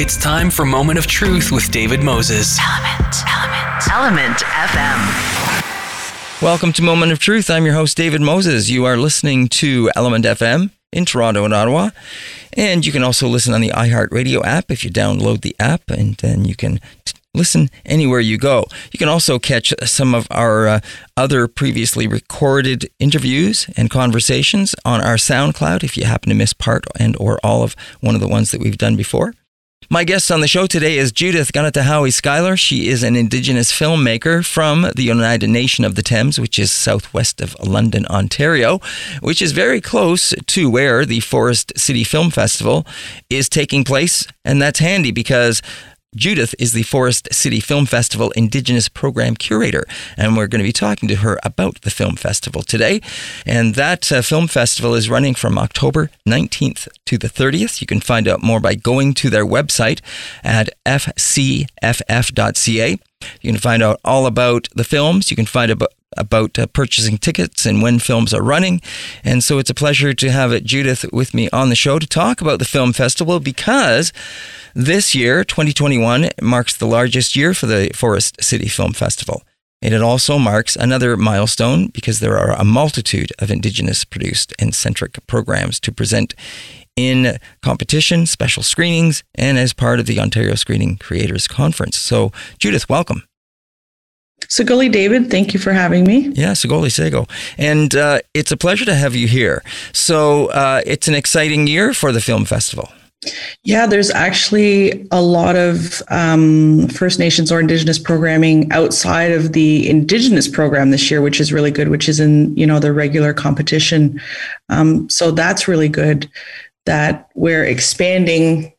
It's time for Moment of Truth with David Moses. Element, Element, Element FM. Welcome to Moment of Truth. I'm your host, David Moses. You are listening to Element FM in Toronto and Ottawa. And you can also listen on the iHeartRadio app if you download the app, and then you can t- listen anywhere you go. You can also catch some of our uh, other previously recorded interviews and conversations on our SoundCloud if you happen to miss part and or all of one of the ones that we've done before. My guest on the show today is Judith Ganatahowie Schuyler. She is an Indigenous filmmaker from the Oneida Nation of the Thames, which is southwest of London, Ontario, which is very close to where the Forest City Film Festival is taking place. And that's handy because Judith is the Forest City Film Festival Indigenous Program Curator, and we're going to be talking to her about the film festival today. And that uh, film festival is running from October 19th to the 30th. You can find out more by going to their website at fcff.ca. You can find out all about the films. You can find about about uh, purchasing tickets and when films are running. And so it's a pleasure to have Judith with me on the show to talk about the film festival because this year, 2021, marks the largest year for the Forest City Film Festival. And it also marks another milestone because there are a multitude of Indigenous produced and centric programs to present in competition, special screenings, and as part of the Ontario Screening Creators Conference. So, Judith, welcome. Sagoli David, thank you for having me. Yeah, Sagoli Sego. And uh, it's a pleasure to have you here. So uh, it's an exciting year for the film festival. Yeah, there's actually a lot of um, First Nations or Indigenous programming outside of the Indigenous program this year, which is really good, which is in you know the regular competition. Um, so that's really good that we're expanding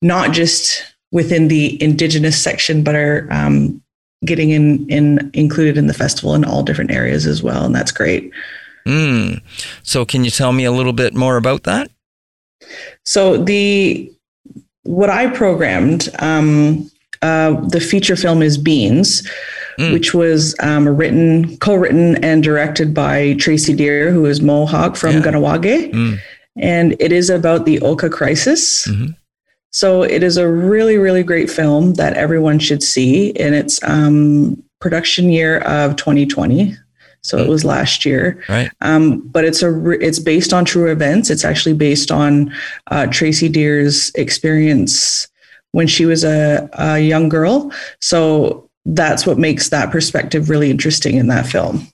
not just within the Indigenous section, but are um, getting in, in included in the festival in all different areas as well, and that's great. Mm. So, can you tell me a little bit more about that? So the what I programmed, um, uh, the feature film is Beans. Mm. Which was um, written, co-written, and directed by Tracy Deer, who is Mohawk from yeah. Kahnawake, mm. And it is about the Oka crisis. Mm-hmm. So it is a really, really great film that everyone should see. And it's um, production year of 2020. So it was last year. Right. Um, but it's a re- it's based on true events. It's actually based on uh, Tracy Deer's experience when she was a, a young girl. So that's what makes that perspective really interesting in that film.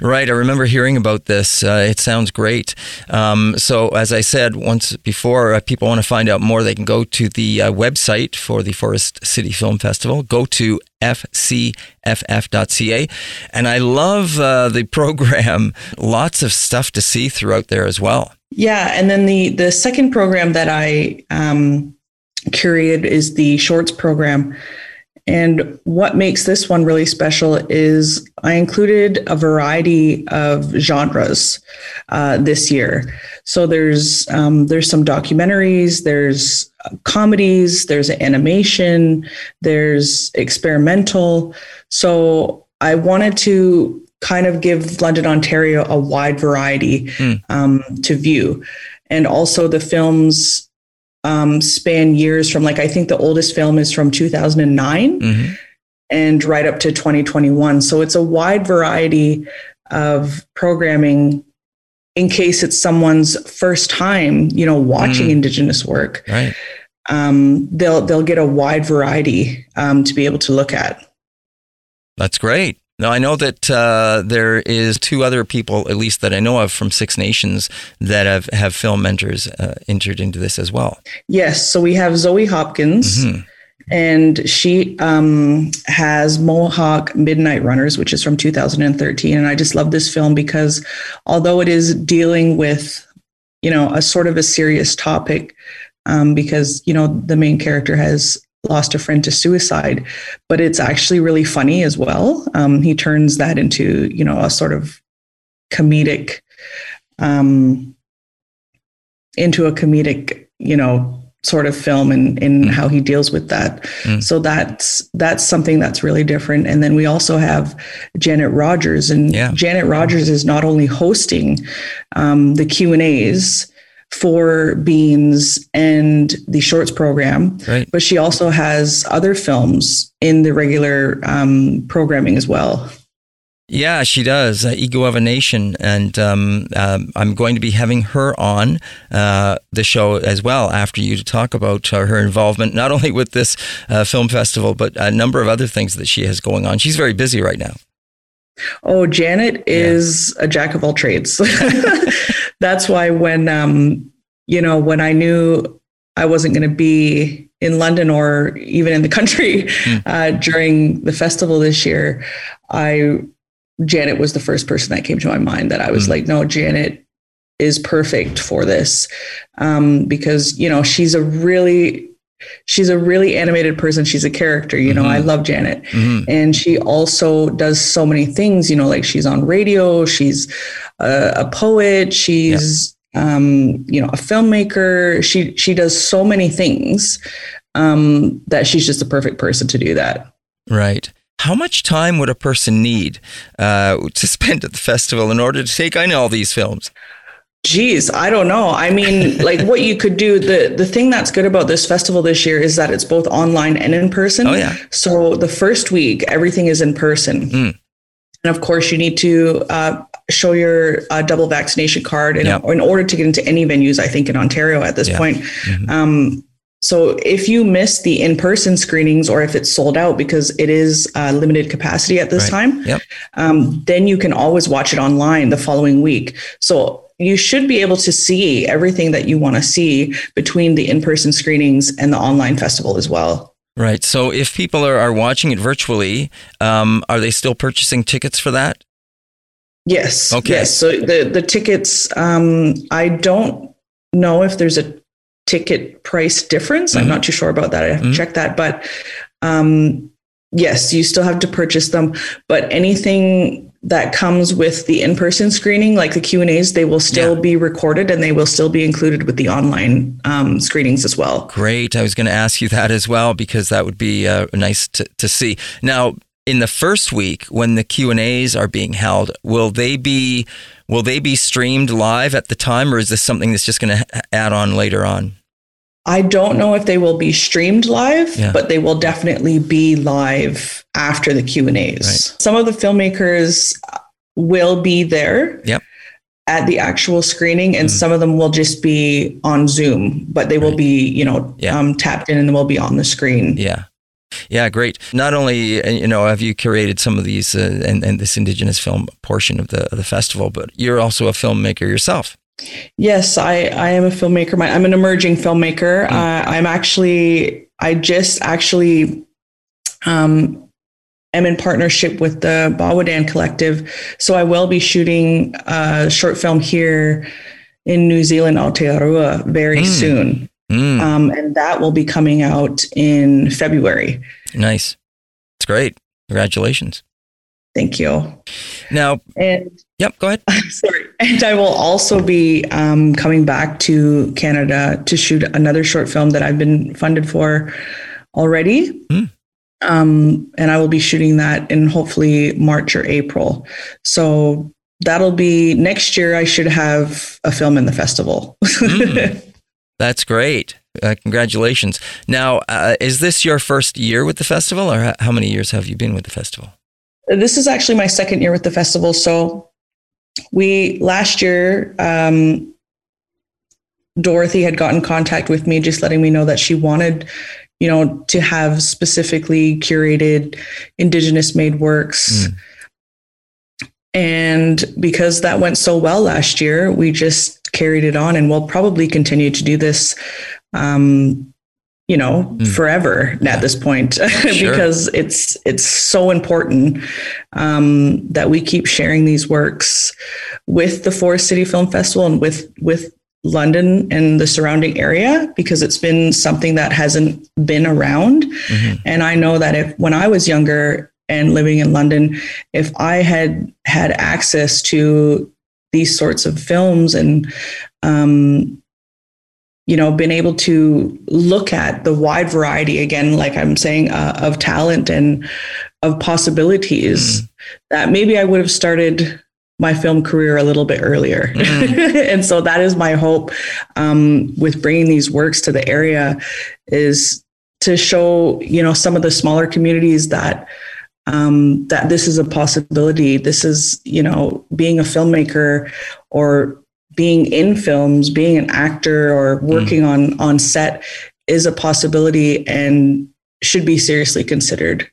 Right. I remember hearing about this. Uh, it sounds great. Um, so, as I said once before, uh, people want to find out more, they can go to the uh, website for the Forest City Film Festival. Go to fcff.ca. And I love uh, the program. Lots of stuff to see throughout there as well. Yeah. And then the, the second program that I um, curated is the shorts program. And what makes this one really special is I included a variety of genres uh, this year. So there's um, there's some documentaries, there's comedies, there's animation, there's experimental. So I wanted to kind of give London, Ontario a wide variety mm. um, to view, and also the films um, span years from like I think the oldest film is from 2009 mm-hmm. and right up to 2021. So it's a wide variety of programming in case it's someone's first time, you know, watching mm. Indigenous work. Right. Um, they'll they'll get a wide variety um, to be able to look at. That's great. Now, I know that uh, there is two other people, at least that I know of from Six Nations, that have, have film mentors uh, entered into this as well. Yes. So we have Zoe Hopkins. Mm-hmm. And she um, has Mohawk Midnight Runners, which is from 2013. And I just love this film because although it is dealing with, you know, a sort of a serious topic, um, because, you know, the main character has lost a friend to suicide, but it's actually really funny as well. Um, he turns that into, you know, a sort of comedic, um, into a comedic, you know, sort of film and in, in mm. how he deals with that. Mm. So that's that's something that's really different. And then we also have Janet Rogers, and yeah. Janet Rogers is not only hosting um, the Q and A's for Beans and the shorts program, Right. but she also has other films in the regular um, programming as well. Yeah, she does. Uh, Ego of a Nation, and um, um, I'm going to be having her on uh, the show as well after you to talk about uh, her involvement not only with this uh, film festival but a number of other things that she has going on. She's very busy right now. Oh, Janet is a jack of all trades. That's why when um, you know when I knew I wasn't going to be in London or even in the country Mm. uh, during the festival this year, I Janet was the first person that came to my mind. That I was Mm. like, no, Janet is perfect for this um, because you know she's a really she's a really animated person. She's a character. You know, Mhm. I love Janet Mhm. and she also does so many things you know like she's on radio she's a, a poet she's um you know a filmmaker she she does so many things um that she's just the perfect person to do that Right. How much time would a person need uh, to spend at the festival in order to take on all these films? Geez, I don't know. I mean, like what you could do, the the thing that's good about this festival this year is that it's both online and in person. Oh, yeah. So the first week, everything is in person. Mm. And of course, you need to uh, show your uh, double vaccination card in, Yep. in order to get into any venues, I think, in Ontario at this Yeah. point. Mhm. Um, so if you miss the in-person screenings or if it's sold out because it is uh, limited capacity at this Right. time, Yep. um, then you can always watch it online the following week. So you should be able to see everything that you want to see between the in-person screenings and the online festival as well. Right. So if people are, are watching it virtually, um, are they still purchasing tickets for that? Yes. Okay. Yes. So the the tickets, um, I don't know if there's a ticket price difference. Mhm. I'm not too sure about that. I have Mhm. to check that. But um, yes, you still have to purchase them. But anything that comes with the in-person screening, like the Q and A's, they will still Yeah. be recorded and they will still be included with the online um, screenings as well. Great. I was going to ask you that as well because that would be uh, nice to, to see. Now, in the first week when the Q and A's are being held, will they be will they be streamed live at the time, or is this something that's just going to add on later on? I don't know if they will be streamed live, Yeah. but they will definitely be live after the Q and A's. Right. Some of the filmmakers will be there Yep. at the actual screening, and Mhm. some of them will just be on Zoom, but they will Right. be, you know, Yeah. um, tapped in and will be on the screen. Yeah. Yeah, great. Not only you know have you curated some of these uh, and, and this indigenous film portion of the of the festival, but you're also a filmmaker yourself. Yes, I, I am a filmmaker. My, I'm an emerging filmmaker. Mm. Uh, I'm actually, I just actually um, am in partnership with the Bawadan Collective. So I will be shooting a short film here in New Zealand, Aotearoa, very Mm. soon. Mm, Um, and that will be coming out in February. nice. It's great. Congratulations. Thank you. Now, And yep, go ahead. I'm Sorry. And I will also be um, coming back to Canada to shoot another short film that I've been funded for already. Hmm. Um, and I will be shooting that in hopefully March or April. So that'll be next year. I should have a film in the festival. Hmm. That's great. Uh, congratulations. Now, uh, is this your first year with the festival, or how many years have you been with the festival? this is actually my second year with the festival. So we last year, um, Dorothy had gotten contact with me, just letting me know that she wanted, you know, to have specifically curated Indigenous made works. Mm. And because that went so well last year, we just carried it on, and we'll probably continue to do this. Um, you know, Mm. forever Yeah. at this point, Sure. because it's it's so important um, that we keep sharing these works with the Forest City Film Festival and with with London and the surrounding area because it's been something that hasn't been around. Mhm. And I know that if when I was younger and living in London, if I had had access to these sorts of films and um, you know been able to look at the wide variety again like i'm saying uh, of talent and of possibilities that maybe i would have started my film career a little bit earlier. Mm. and so that is my hope um, with bringing these works to the area is to show, you know, some of the smaller communities that um, that this is a possibility. This is, you know, being a filmmaker or being in films, being an actor or working mm. on on set is a possibility and should be seriously considered.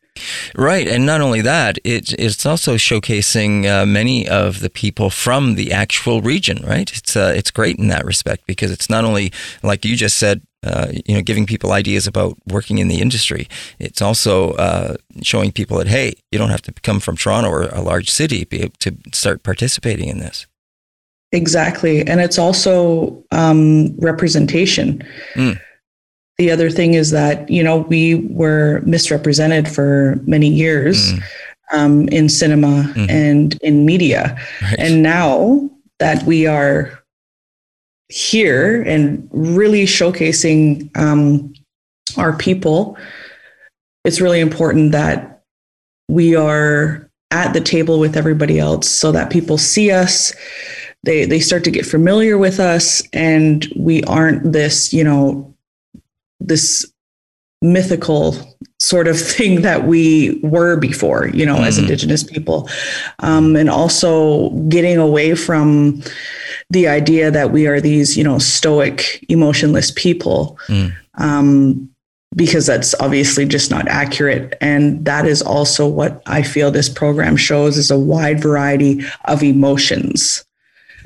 Right, and not only that, it, it's also showcasing uh, many of the people from the actual region. Right, it's uh, it's great in that respect because it's not only like you just said, uh, you know, giving people ideas about working in the industry. It's also uh, showing people that hey, you don't have to come from Toronto or a large city to start participating in this. Exactly, and it's also um, representation. Mm the other thing is that you know we were misrepresented for many years mm. um, in cinema mm-hmm. and in media, right. and now that we are here and really showcasing um, our people, it's really important that we are at the table with everybody else so that people see us they they start to get familiar with us and we aren't this you know this mythical sort of thing that we were before, you know, mm-hmm. as Indigenous people. Um, and also getting away from the idea that we are these, you know, stoic, emotionless people. Mm. Um, because that's obviously just not accurate. And that is also what I feel this program shows is a wide variety of emotions.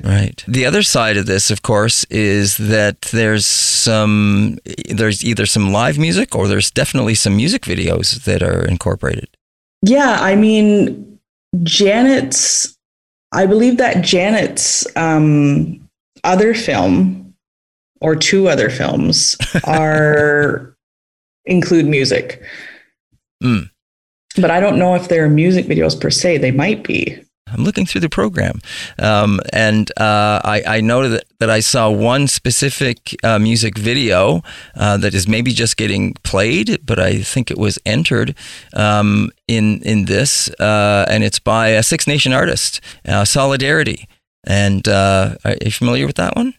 Right. The other side of this, of course, is that there's some there's either some live music or there's definitely some music videos that are incorporated. Yeah, I mean, Janet's. I believe that Janet's um, other film or two other films are include music. Mm. But I don't know if they're music videos per se. They might be. I'm looking through the program, um, and uh, I, I noted that, that, I saw one specific uh, music video uh, that is maybe just getting played, but I think it was entered um, in in this, uh, and it's by a Six Nation artist, uh, Solidarity. And uh, are you familiar with that one?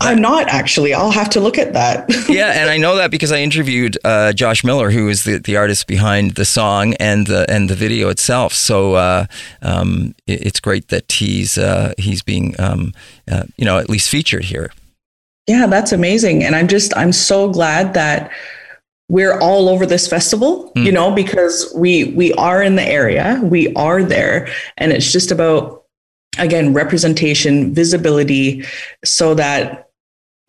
I'm not actually. I'll have to look at that. yeah, and I know that because I interviewed uh, Josh Miller, who is the, the artist behind the song and the and the video itself. So uh, um, it, it's great that he's uh, he's being um, uh, you know at least featured here. Yeah, that's amazing, and I'm just I'm so glad that we're all over this festival. Mm. You know, because we we are in the area, we are there, and it's just about again representation visibility so that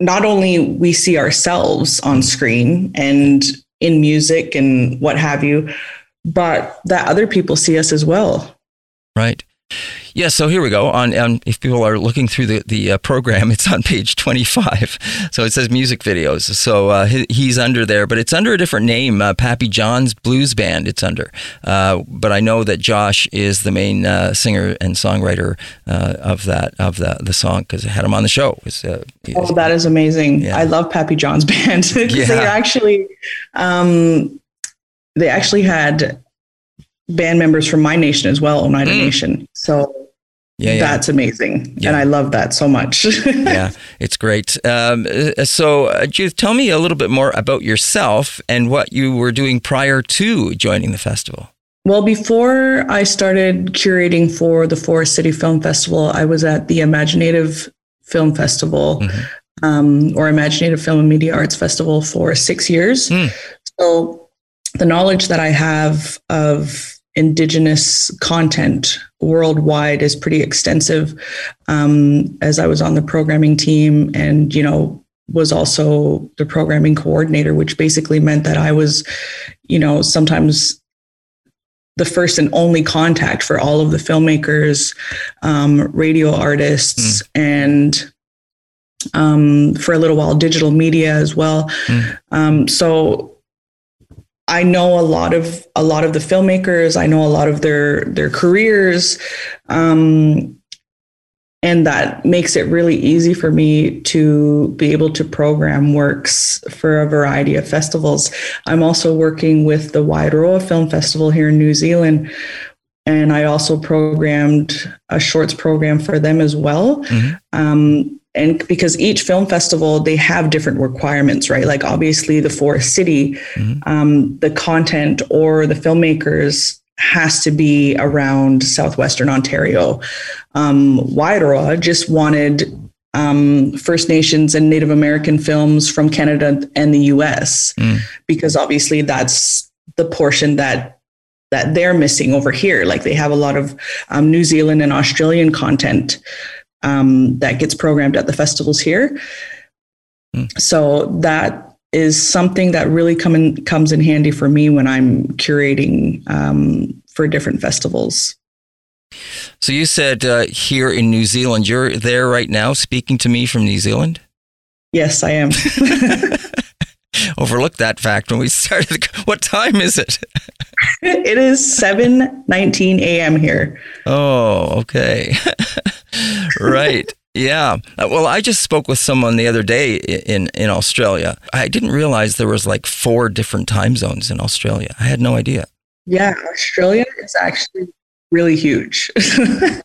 not only we see ourselves on screen and in music and what have you but that other people see us as well. Right yeah, so here we go. On, on if people are looking through the the uh, program, it's on page twenty five. So it says music videos. So uh, he, he's under there, but it's under a different name, uh, Pappy John's Blues Band. It's under, uh, but I know that Josh is the main uh, singer and songwriter uh, of that of the the song because I had him on the show. Was, oh, that is amazing! Yeah. I love Pappy John's band yeah. they actually um, they actually had band members from my nation as well, Oneida mm. Nation. So yeah, yeah, that's amazing, yeah. and I love that so much. yeah, it's great. Um, uh, so, uh, Judith, tell me a little bit more about yourself and what you were doing prior to joining the festival. Well, before I started curating for the Forest City Film Festival, I was at the imagineNATIVE Film Festival. Mm-hmm. Um, or imagineNATIVE Film and Media Arts Festival for six years. Mm. So the knowledge that I have of indigenous content worldwide is pretty extensive um, as i was on the programming team and you know was also the programming coordinator which basically meant that i was you know sometimes the first and only contact for all of the filmmakers um, radio artists mm. and um, for a little while digital media as well mm. so I know a lot of a lot of the filmmakers. I know a lot of their their careers, um, and that makes it really easy for me to be able to program works for a variety of festivals. I'm also working with the Wairoa Film Festival here in New Zealand, and I also programmed a shorts program for them as well. Mm-hmm. Um, and because each film festival they have different requirements right like obviously the forest city Mhm. um, the content or the filmmakers has to be around southwestern ontario um, Wairoa just wanted um, first nations and native american films from canada and the us Mm. because obviously that's the portion that that they're missing over here like they have a lot of um, new zealand and australian content um, that gets programmed at the festivals here. Hmm. So that is something that really come in, comes in handy for me when I'm curating um, for different festivals. So you said uh, here in New Zealand, you're there right now speaking to me from New Zealand? Yes, I am. Overlooked that fact when we started. What time is it? it is 7:19 a.m. here. Oh, okay. right. Yeah. Well, I just spoke with someone the other day in in Australia. I didn't realize there was like four different time zones in Australia. I had no idea. Yeah, Australia is actually really huge.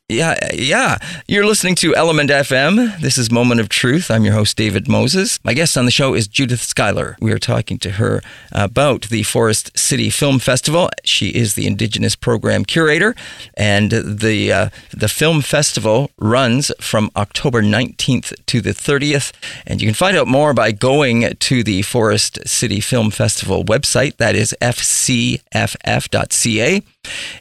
Yeah, yeah. You're listening to Element FM. This is Moment of Truth. I'm your host, David Moses. My guest on the show is Judith Schuyler. We are talking to her about the Forest City Film Festival. She is the Indigenous Program Curator, and the uh, the film festival runs from October 19th to the 30th. And you can find out more by going to the Forest City Film Festival website. That is fcff.ca.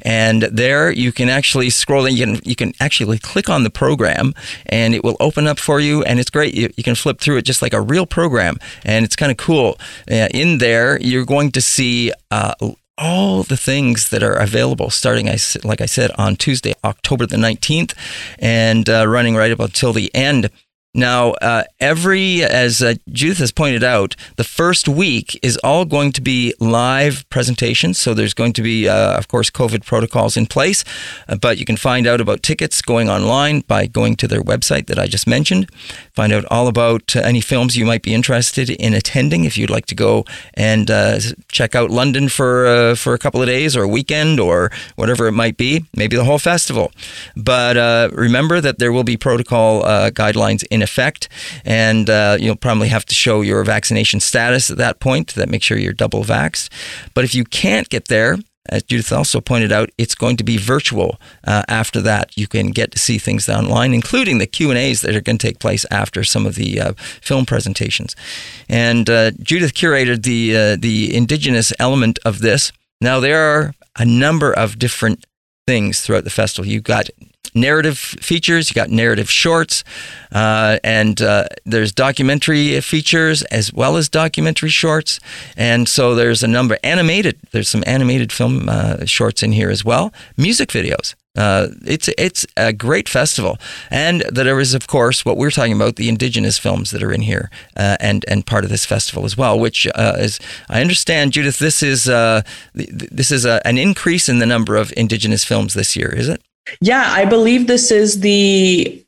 And there you can actually scroll in. You can, you can actually click on the program and it will open up for you. And it's great. You, you can flip through it just like a real program. And it's kind of cool. Uh, in there, you're going to see uh, all the things that are available starting, like I said, on Tuesday, October the 19th, and uh, running right up until the end. Now, uh, every, as uh, Judith has pointed out, the first week is all going to be live presentations. So there's going to be, uh, of course, COVID protocols in place, uh, but you can find out about tickets going online by going to their website that I just mentioned. Find out all about uh, any films you might be interested in attending if you'd like to go and uh, check out London for for a couple of days or a weekend or whatever it might be, maybe the whole festival. But remember that there will be protocol guidelines in effect, and uh, you'll probably have to show your vaccination status at that point. That make sure you're double vaxxed. But if you can't get there, as Judith also pointed out, it's going to be virtual uh, after that. You can get to see things online, including the Q and A's that are going to take place after some of the uh, film presentations. And uh, Judith curated the uh, the indigenous element of this. Now there are a number of different things throughout the festival. You've got narrative features, you got narrative shorts, uh, and uh, there's documentary features as well as documentary shorts. And so there's a number animated. There's some animated film uh, shorts in here as well. Music videos. Uh, it's it's a great festival, and there is of course what we're talking about the indigenous films that are in here uh, and and part of this festival as well. Which uh, is I understand, Judith. This is th- th- this is a, an increase in the number of indigenous films this year, is it? Yeah, I believe this is the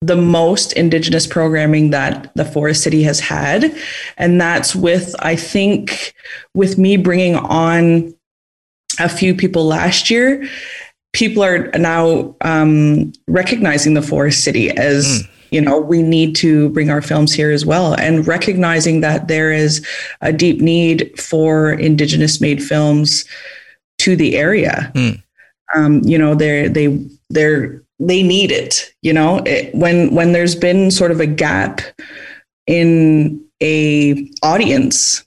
the most indigenous programming that the Forest City has had, and that's with I think with me bringing on a few people last year. People are now um, recognizing the Forest City as you know we need to bring our films here as well, and recognizing that there is a deep need for indigenous made films to the area. Mm. Um, you know, they they they're they need it. You know, it, when when there's been sort of a gap in a audience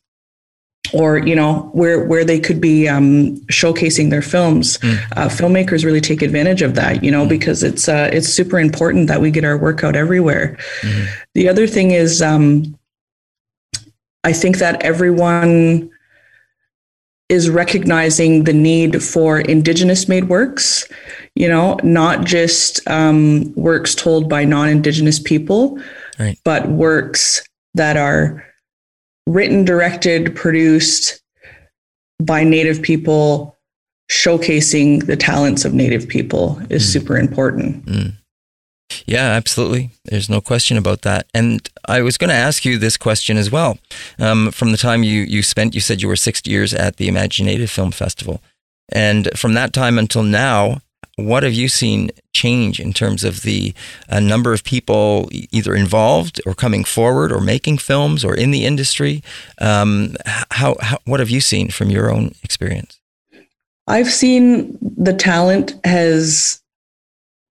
or you know where where they could be um, showcasing their films Mm. uh, filmmakers really take advantage of that you know because it's uh, it's super important that we get our work out everywhere Mhm. the other thing is um, i think that everyone is recognizing the need for indigenous made works you know not just um, works told by non-indigenous people Right. but works that are written directed produced by native people showcasing the talents of native people is Mm. super important Mm. Yeah, absolutely. There's no question about that. And I was going to ask you this question as well. Um, from the time you, you spent, you said you were six years at the imagineNATIVE Film Festival. And from that time until now, what have you seen change in terms of the uh, number of people either involved or coming forward or making films or in the industry? Um, how, how, what have you seen from your own experience? I've seen the talent has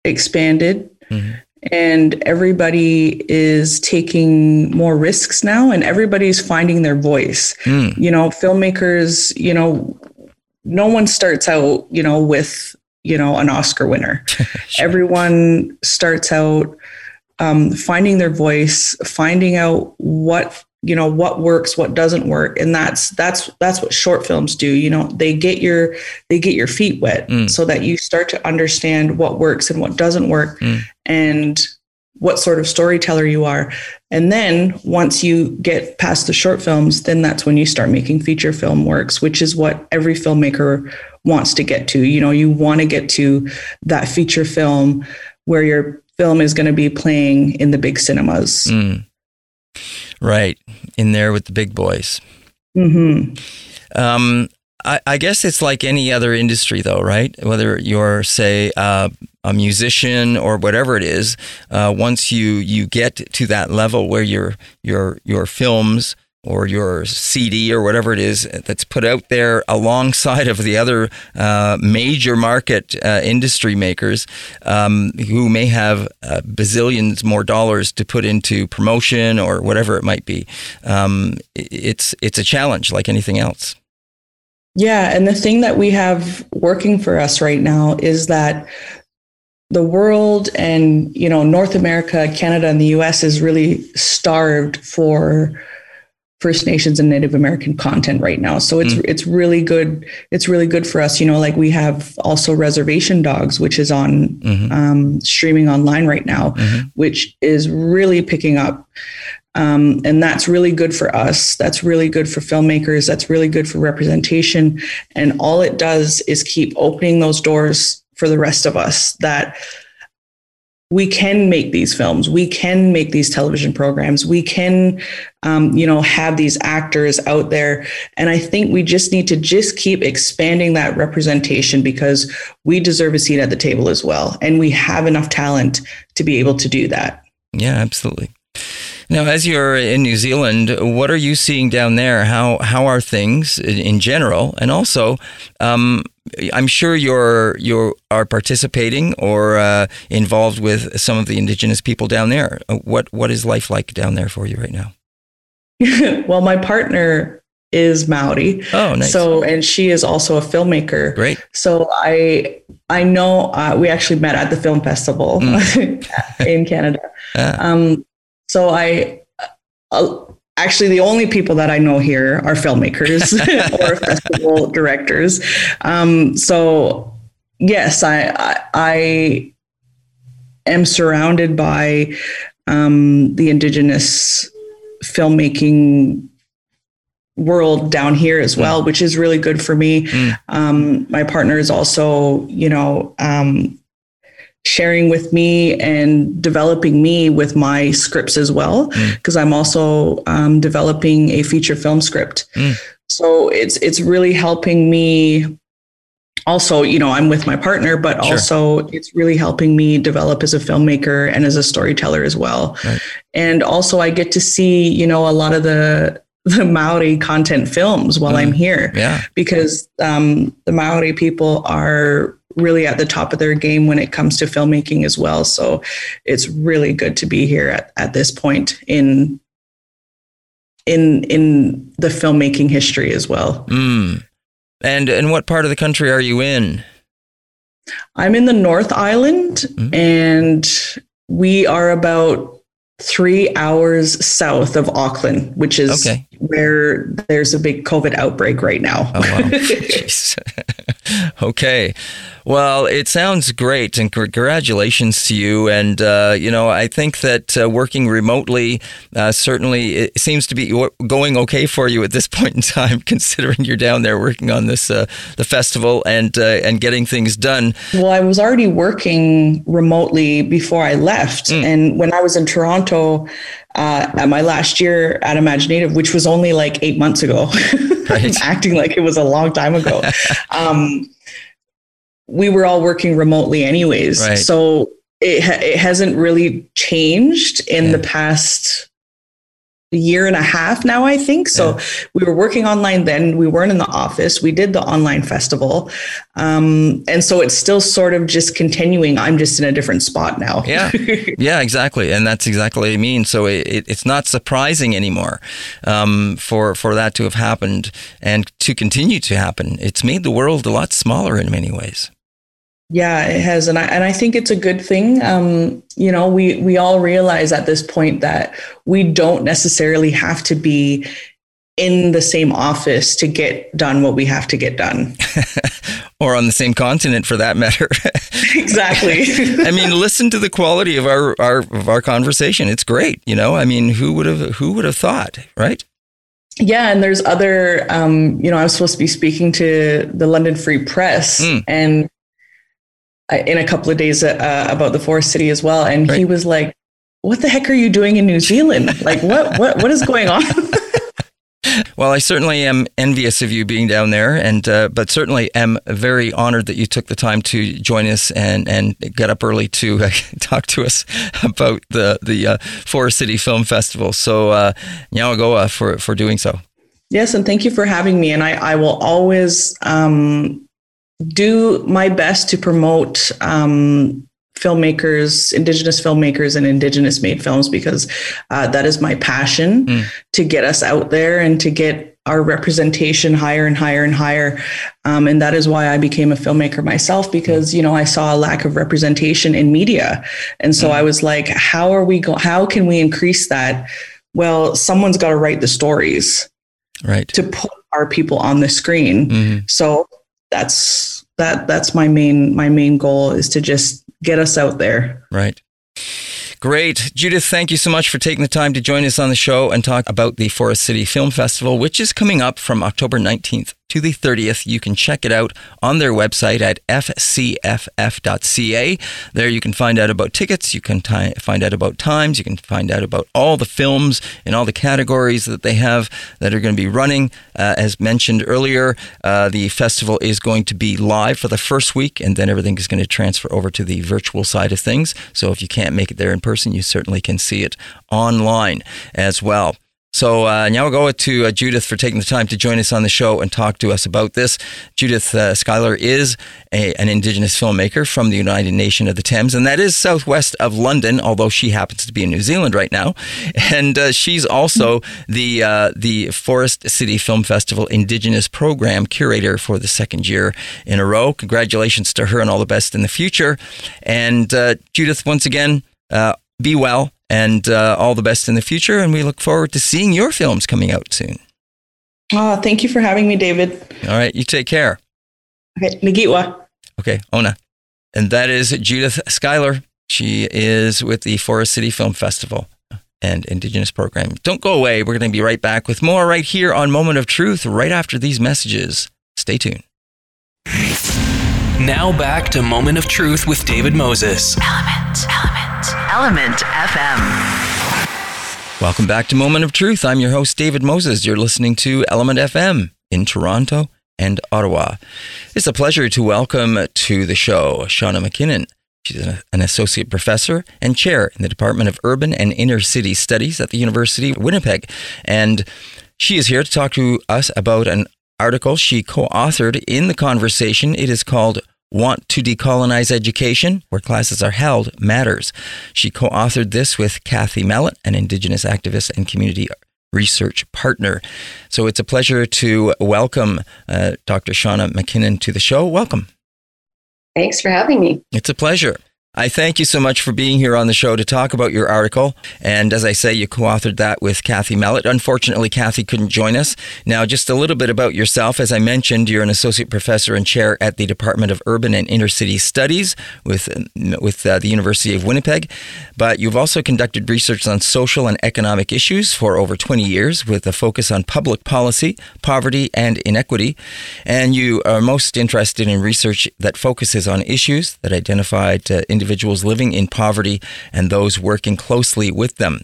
expanded. Mm-hmm. And everybody is taking more risks now, and everybody's finding their voice. Mm. You know, filmmakers, you know, no one starts out, you know, with you know an oscar winner sure. everyone starts out um, finding their voice finding out what you know what works what doesn't work and that's that's that's what short films do you know they get your they get your feet wet mm. so that you start to understand what works and what doesn't work mm. and what sort of storyteller you are and then once you get past the short films then that's when you start making feature film works which is what every filmmaker wants to get to. You know, you want to get to that feature film where your film is going to be playing in the big cinemas. Mm. Right. In there with the big boys. Mm-hmm. Um, I, I, guess it's like any other industry, though, right? Whether you're, say, uh, a musician or whatever it is, uh, once you you get to that level where your your your films or your CD or whatever it is that's put out there alongside of the other uh, major market uh, industry makers um, who may have uh, bazillions more dollars to put into promotion or whatever it might be. Um, it's it's a challenge like anything else. Yeah, and the thing that we have working for us right now is that the world and you know North America, Canada, and the U.S. is really starved for First Nations and Native American content right now. So it's mm. it's really good. It's really good for us. You know, like we have also Reservation Dogs, which is on mm-hmm. um, streaming online right now, mm-hmm. which is really picking up. Um, and that's really good for us. That's really good for filmmakers. That's really good for representation. And all it does is keep opening those doors for the rest of us that we can make these films. We can make these television programs. We can um, you know have these actors out there. And i think we just need to just keep expanding that representation because we deserve a seat at the table as well. And we have enough talent to be able to do that. Yeah absolutely now, as you're in New Zealand, what are you seeing down there? How how are things in general? And also, um, I'm sure you're you are participating or uh, involved with some of the Indigenous people down there. What what is life like down there for you right now? well, my partner is Maori. Oh, nice. So, and she is also a filmmaker. Great. So I I know uh, we actually met at the film festival mm. in Canada. Ah. Um, so I. Uh, actually the only people that I know here are filmmakers or festival directors. Um, so yes, I, I, I am surrounded by um, the indigenous filmmaking world down here as well, mm. which is really good for me. Mm. Um, my partner is also, you know, um, sharing with me and developing me with my scripts as well because mm. i'm also um, developing a feature film script mm. so it's it's really helping me also you know i'm with my partner but sure. also it's really helping me develop as a filmmaker and as a storyteller as well right. and also i get to see you know a lot of the the Maori content films while mm. I'm here. Yeah. Because um, the Maori people are really at the top of their game when it comes to filmmaking as well. So it's really good to be here at, at this point in in in the filmmaking history as well. Mm. And and what part of the country are you in? I'm in the North Island mm. and we are about three hours south of Auckland, which is okay. Where there's a big COVID outbreak right now. Oh, wow. okay. Well, it sounds great, and congratulations to you. And uh, you know, I think that uh, working remotely uh, certainly it seems to be going okay for you at this point in time, considering you're down there working on this uh, the festival and uh, and getting things done. Well, I was already working remotely before I left, mm. and when I was in Toronto. Uh, at my last year at imagineNATIVE, which was only like eight months ago, right. acting like it was a long time ago. um, we were all working remotely anyways. Right. So it, ha- it hasn't really changed in Yeah. the past year and a half now, I think. So we were working online then. We weren't in the office. We did the online festival. Um, and so it's still sort of just continuing. I'm just in a different spot now. Yeah. Yeah, exactly, and that's exactly what I mean. So it, it, it's not surprising anymore um, for for that to have happened and to continue to happen. It's made the world a lot smaller in many ways. Yeah, it has, and I and I think it's a good thing. Um, you know, we we all realize at this point that we don't necessarily have to be in the same office to get done what we have to get done. or on the same continent for that matter. exactly. I mean, listen to the quality of our, our of our conversation. It's great, you know. I mean, who would have who would have thought, right? Yeah, and there's other. Um, you know, I was supposed to be speaking to the London Free Press, Mm. and in a couple of days uh, about the Forest City as well. And he was like, "What the heck are you doing in New Zealand? Like, what what what is going on?" Well, I certainly am envious of you being down there, and uh, but certainly am very honored that you took the time to join us and and get up early to uh, talk to us about the the uh, Forest City Film Festival. So, uh, Nyawagoa for for doing so. Yes, and thank you for having me. And I, I will always um, do my best to promote um, filmmakers, Indigenous filmmakers, and Indigenous made films because uh, that is my passion Mm. to get us out there and to get our representation higher and higher and higher. Um, and that is why I became a filmmaker myself because you know I saw a lack of representation in media, and so I was like, how are we go? How can we increase that? Well, someone's got to write the stories Right. to put our people on the screen. hmm So that's that that's my main my main goal is to just get us out there. Right. Great. Judith, thank you so much for taking the time to join us on the show and talk about the Forest City Film Festival, which is coming up from October 19th to the 30th. You can check it out on their website at fcff.ca. There you can find out about tickets, you can ti find out about times, you can find out about all the films and all the categories that they have that are going to be running. Uh, as mentioned earlier, uh, the festival is going to be live for the first week, and then everything is going to transfer over to the virtual side of things. So if you can't make it there in person, you certainly can see it online as well. So uh, now we'll go to uh, Judith for taking the time to join us on the show and talk to us about this. Judith uh, Schuyler is a, an Indigenous filmmaker from the Oneida Nation of the Thames, and that is southwest of London, although she happens to be in New Zealand right now. And uh, she's also the uh, the Forest City Film Festival Indigenous Program curator for the second year in a row. Congratulations to her and all the best in the future. And uh, Judith, once again, uh, be well and uh, all the best in the future. And we look forward to seeing your films coming out soon. Oh, thank you for having me, David. All right, you take care. Okay, Nagitwa. Okay, Ona. And that is Judith Schuyler. She is with the Forest City Film Festival and Indigenous Program. Don't go away. We're going to be right back with more right here on Moment of Truth right after these messages. Stay tuned. Now back to Moment of Truth with David Moses. Element. Element. Element FM. Welcome back to Moment of Truth. I'm your host, David Moses. You're listening to Element FM in Toronto and Ottawa. It's a pleasure to welcome to the show Shauna MacKinnon. She's an an associate professor and chair in the Department of Urban and Inner City Studies at the University of Winnipeg. And she is here to talk to us about an article she co authored in the conversation. It is called Want to Decolonize Education, where classes are held, matters. She co authored this with Kathy Mallett, an Indigenous activist and community research partner. So it's a pleasure to welcome uh, Dr. Shauna MacKinnon to the show. Welcome. Thanks for having me. It's a pleasure. I thank you so much for being here on the show to talk about your article. And as I say, you co authored that with Kathy Mallett. Unfortunately, Kathy couldn't join us. Now, just a little bit about yourself. As I mentioned, you're an associate professor and chair at the Department of Urban and Inner City Studies with, with uh, the University of Winnipeg. But you've also conducted research on social and economic issues for over 20 years with a focus on public policy, poverty, and inequity. And you are most interested in research that focuses on issues that identified uh, individuals living in poverty and those working closely with them.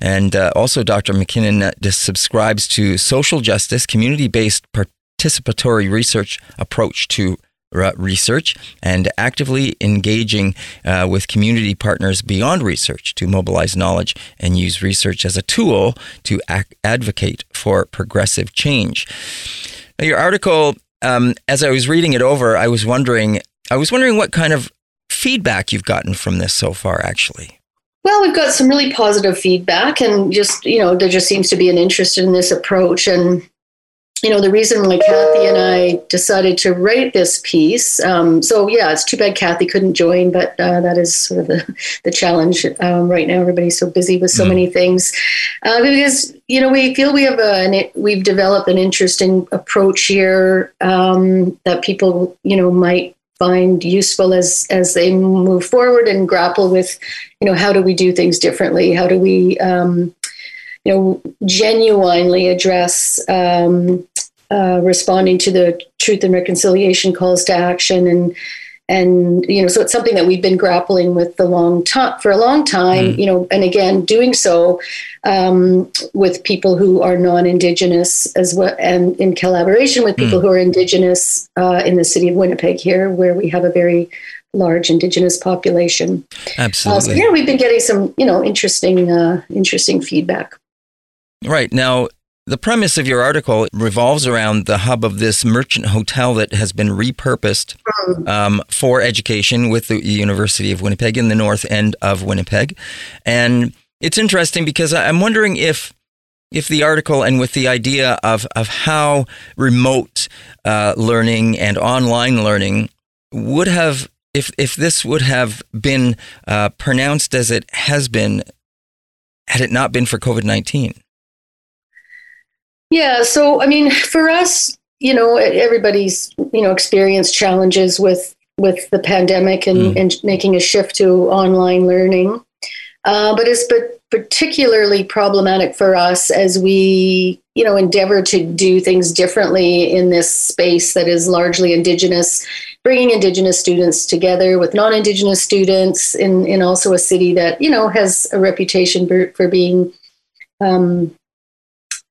And uh, also, Dr. MacKinnon uh, subscribes to social justice, community based participatory research approach to research and actively engaging uh, with community partners beyond research to mobilize knowledge and use research as a tool to ac- advocate for progressive change. Now, your article, um, as I was reading it over, I was wondering, I was wondering what kind of feedback you've gotten from this so far, actually. Well, we've got some really positive feedback, and just you know, there just seems to be an interest in this approach. And you know, the reason why Kathy and I decided to write this piece. Um, so yeah, it's too bad Kathy couldn't join, but uh, that is sort of the the challenge um, right now. Everybody's so busy with so mm. many things, uh, because you know we feel we have a an, we've developed an interesting approach here um, that people you know might find useful as as they move forward and grapple with you know how do we do things differently? How do we um, you know genuinely address um, uh, responding to the truth and reconciliation calls to action and and you know so it's something that we've been grappling with the long time for a long time mm. you know and again doing so um, with people who are non-indigenous as well and in collaboration with people mm. who are indigenous uh, in the city of winnipeg here where we have a very large indigenous population absolutely uh, so yeah we've been getting some you know interesting uh, interesting feedback right now the premise of your article revolves around the hub of this merchant hotel that has been repurposed um, for education with the University of Winnipeg in the north end of Winnipeg. And it's interesting because I'm wondering if if the article and with the idea of, of how remote uh, learning and online learning would have if if this would have been uh, pronounced as it has been had it not been for COVID nineteen. Yeah. So, I mean, for us, you know, everybody's, you know, experienced challenges with with the pandemic and, mm. and making a shift to online learning. Uh, but it's but particularly problematic for us as we, you know, endeavor to do things differently in this space that is largely indigenous, bringing indigenous students together with non-indigenous students in, in also a city that, you know, has a reputation for, for being um,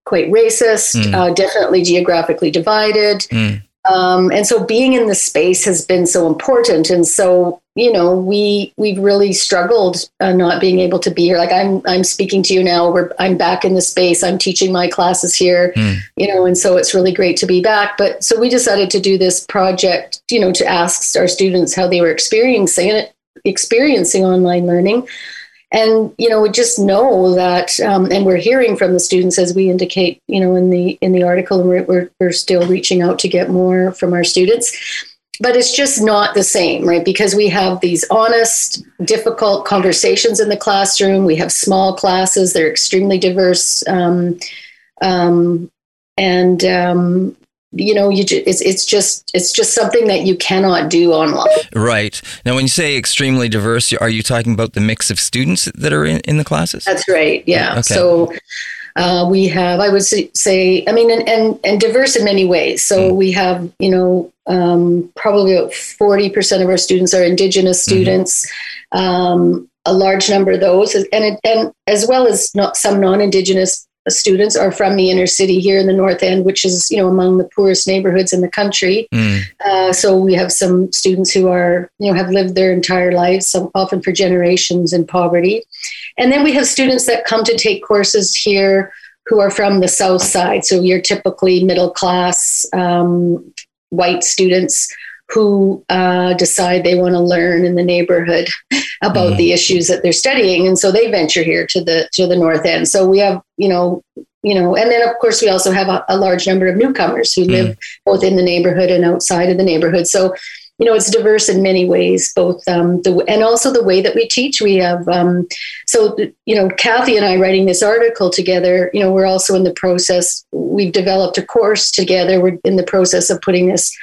quite racist, mm. uh, definitely geographically divided. Mm. Um, and so being in the space has been so important. And so, you know, we we've really struggled uh, not being able to be here. Like I'm I'm speaking to you now. We're I'm back in the space. I'm teaching my classes here. Mm. You know, and so it's really great to be back. But so we decided to do this project, you know, to ask our students how they were experiencing it, experiencing online learning and you know we just know that um, and we're hearing from the students as we indicate you know in the in the article and we're, we're, still reaching out to get more from our students. But it's just not the same right? Because we have these honest difficult conversations in the classroom. We have small classes. They're extremely diverse um, um, and um, you know you it's it's just it's just something that you cannot do online right now when you say extremely diverse are you talking about the mix of students that are in, in the classes that's right yeah okay. so uh, we have i would say i mean and and, and diverse in many ways so mm. we have you know um, probably about 40% of our students are indigenous mm-hmm. students mm-hmm. um, a large number of those and and as well as not some non-indigenous students are from the inner city here in the North End, which is you know among the poorest neighborhoods in the country. Mm. Uh, so we have some students who are you know have lived their entire lives, some often for generations in poverty, and then we have students that come to take courses here who are from the South Side. So you're typically middle class um, white students who uh, decide they want to learn in the neighborhood about mm the issues that they're studying, and so they venture here to the to the north end. So we have, you know, you know, and then of course we also have a, a large number of newcomers who mm live both in the neighborhood and outside of the neighborhood. So you know it's diverse in many ways both um, the and also the way that we teach we have um, so you know kathy and i writing this article together you know we're also in the process we've developed a course together we're in the process of putting this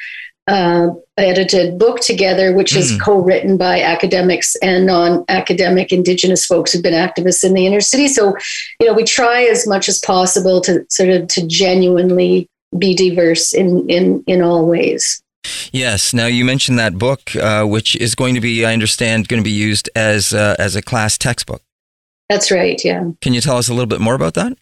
uh, edited book together, which is mm. co-written by academics and non-academic Indigenous folks who've been activists in the inner city. So, you know, we try as much as possible to sort of to genuinely be diverse in in in all ways. Yes. Now you mentioned that book, uh, which is going to be, I understand, going to be used as uh, as a class textbook. That's right. Yeah. Can you tell us a little bit more about that?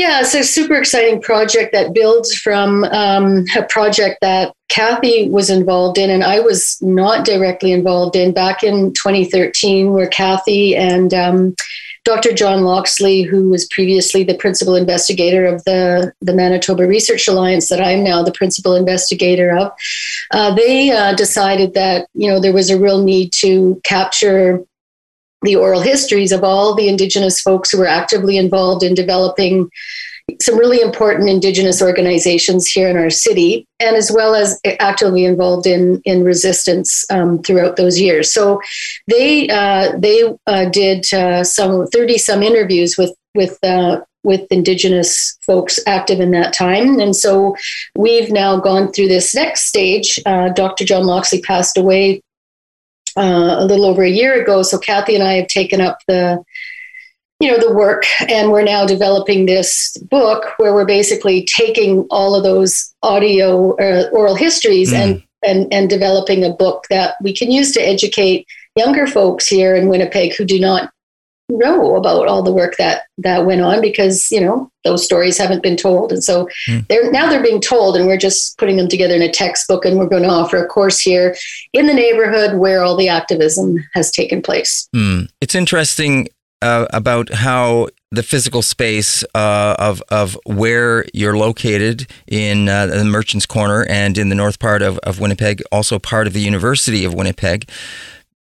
Yeah, it's a super exciting project that builds from um, a project that Kathy was involved in, and I was not directly involved in back in 2013, where Kathy and um, Dr. John Loxley, who was previously the principal investigator of the, the Manitoba Research Alliance, that I'm now the principal investigator of, uh, they uh, decided that you know there was a real need to capture the oral histories of all the Indigenous folks who were actively involved in developing some really important Indigenous organizations here in our city, and as well as actively involved in in resistance um, throughout those years. So they uh, they uh, did uh, some thirty some interviews with with uh, with Indigenous folks active in that time. And so we've now gone through this next stage. Uh, Dr. John Loxley passed away uh, a little over a year ago. So Kathy and I have taken up the you know the work and we're now developing this book where we're basically taking all of those audio uh, oral histories mm. and and and developing a book that we can use to educate younger folks here in Winnipeg who do not know about all the work that that went on because you know those stories haven't been told and so mm. they're now they're being told and we're just putting them together in a textbook and we're going to offer a course here in the neighborhood where all the activism has taken place mm. it's interesting uh, about how the physical space uh, of of where you're located in uh, the Merchants Corner and in the north part of, of Winnipeg, also part of the University of Winnipeg,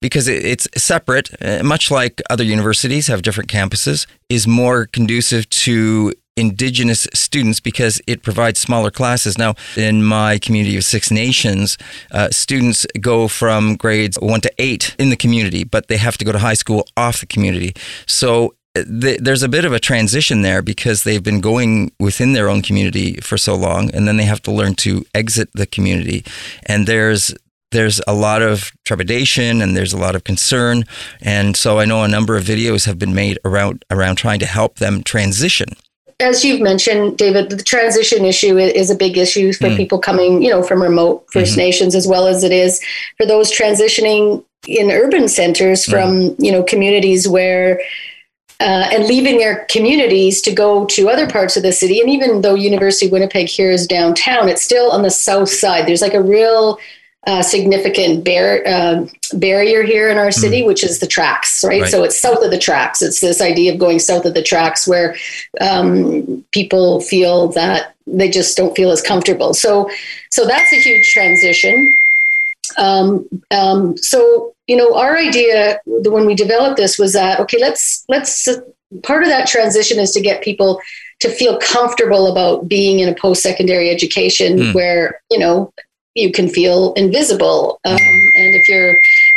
because it's separate, uh, much like other universities have different campuses, is more conducive to Indigenous students because it provides smaller classes. Now, in my community of Six Nations, uh, students go from grades one to eight in the community, but they have to go to high school off the community. So uh, there's a bit of a transition there because they've been going within their own community for so long, and then they have to learn to exit the community. And there's there's a lot of trepidation and there's a lot of concern, and so I know a number of videos have been made around around trying to help them transition as you've mentioned, David, the transition issue is a big issue for mm. people coming, you know, from remote 1st mm-hmm. Nations, as well as it is for those transitioning in urban centers from, you know, communities where uh, and leaving their communities to go to other parts of the city. And even though University of Winnipeg here is downtown, it's still on the south side. There's like a real uh, significant bar- uh, barrier here in our city, mm. which is the tracks, right? right? So it's south of the tracks. It's this idea of going south of the tracks where um, people feel that they just don't feel as comfortable. So, so that's a huge transition. Um, um, so you know, our idea when we developed this was that okay, let's let's uh, part of that transition is to get people to feel comfortable about being in a post-secondary education mm. where you know you can feel invisible. Um, and if you're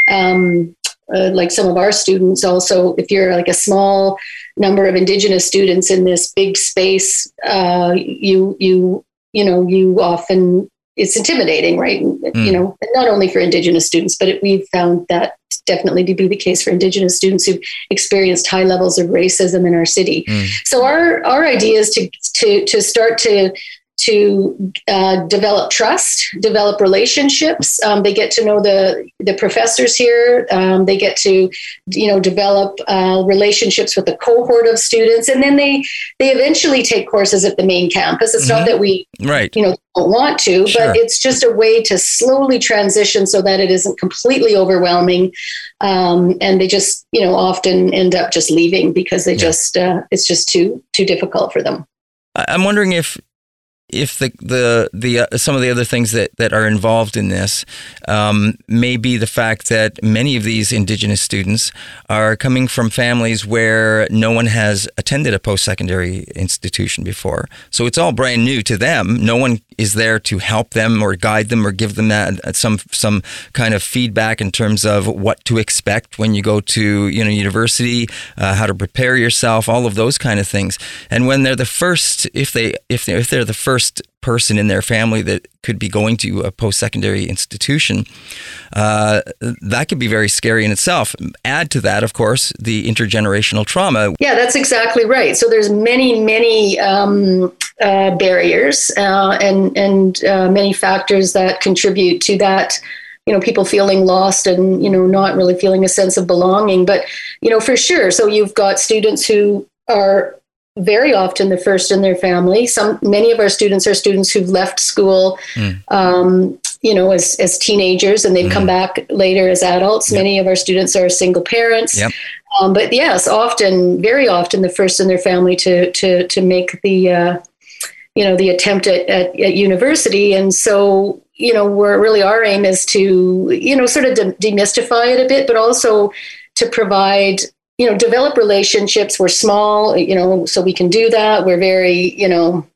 um, uh, like some of our students, also, if you're like a small number of Indigenous students in this big space, uh, you you you know you often it's intimidating, right? Mm. You know, not only for Indigenous students, but it, we've found that definitely to be the case for Indigenous students who've experienced high levels of racism in our city. Mm. So our our idea is to to to start to to uh, develop trust, develop relationships. Um, they get to know the the professors here. Um, they get to, you know, develop uh, relationships with the cohort of students, and then they they eventually take courses at the main campus. It's mm-hmm. not that we, right, you know, don't want to, sure. but it's just a way to slowly transition so that it isn't completely overwhelming. Um, and they just, you know, often end up just leaving because they yeah. just uh, it's just too too difficult for them. I'm wondering if if the the the uh, some of the other things that that are involved in this um, may be the fact that many of these indigenous students are coming from families where no one has attended a post secondary institution before, so it's all brand new to them. No one is there to help them or guide them or give them that some some kind of feedback in terms of what to expect when you go to you know university, uh, how to prepare yourself, all of those kind of things. And when they're the first, if they if they if they're the first first person in their family that could be going to a post secondary institution, uh, that could be very scary in itself. Add to that, of course, the intergenerational trauma. Yeah, that's exactly right. So there's many, many um, uh, barriers uh, and and uh, many factors that contribute to that you know people feeling lost and you know not really feeling a sense of belonging but you know for sure so you've got students who are very often the first in their family. Some many of our students are students who've left school, mm. um, you know, as as teenagers, and they've mm. come back later as adults. Yep. Many of our students are single parents. Yep. Um, but yes, often, very often, the first in their family to to to make the uh, you know the attempt at, at, at university, and so you know we're really our aim is to you know sort of de- demystify it a bit, but also to provide you know, develop relationships. We're small, you know, so we can do that. We're very, you know,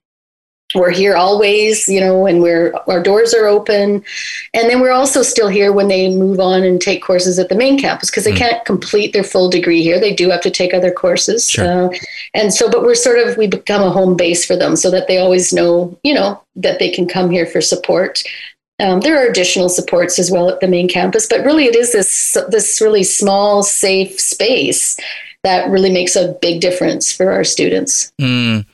we're here always, you know, and we're our doors are open. And then we're also still here when they move on and take courses at the main campus because they mm. can't complete their full degree here. They do have to take other courses. Sure. Uh, and so, but we're sort of we become a home base for them so that they always know, you know, that they can come here for support. Um, there are additional supports as well at the main campus, but really it is this this really small, safe space that really makes a big difference for our students. Mm.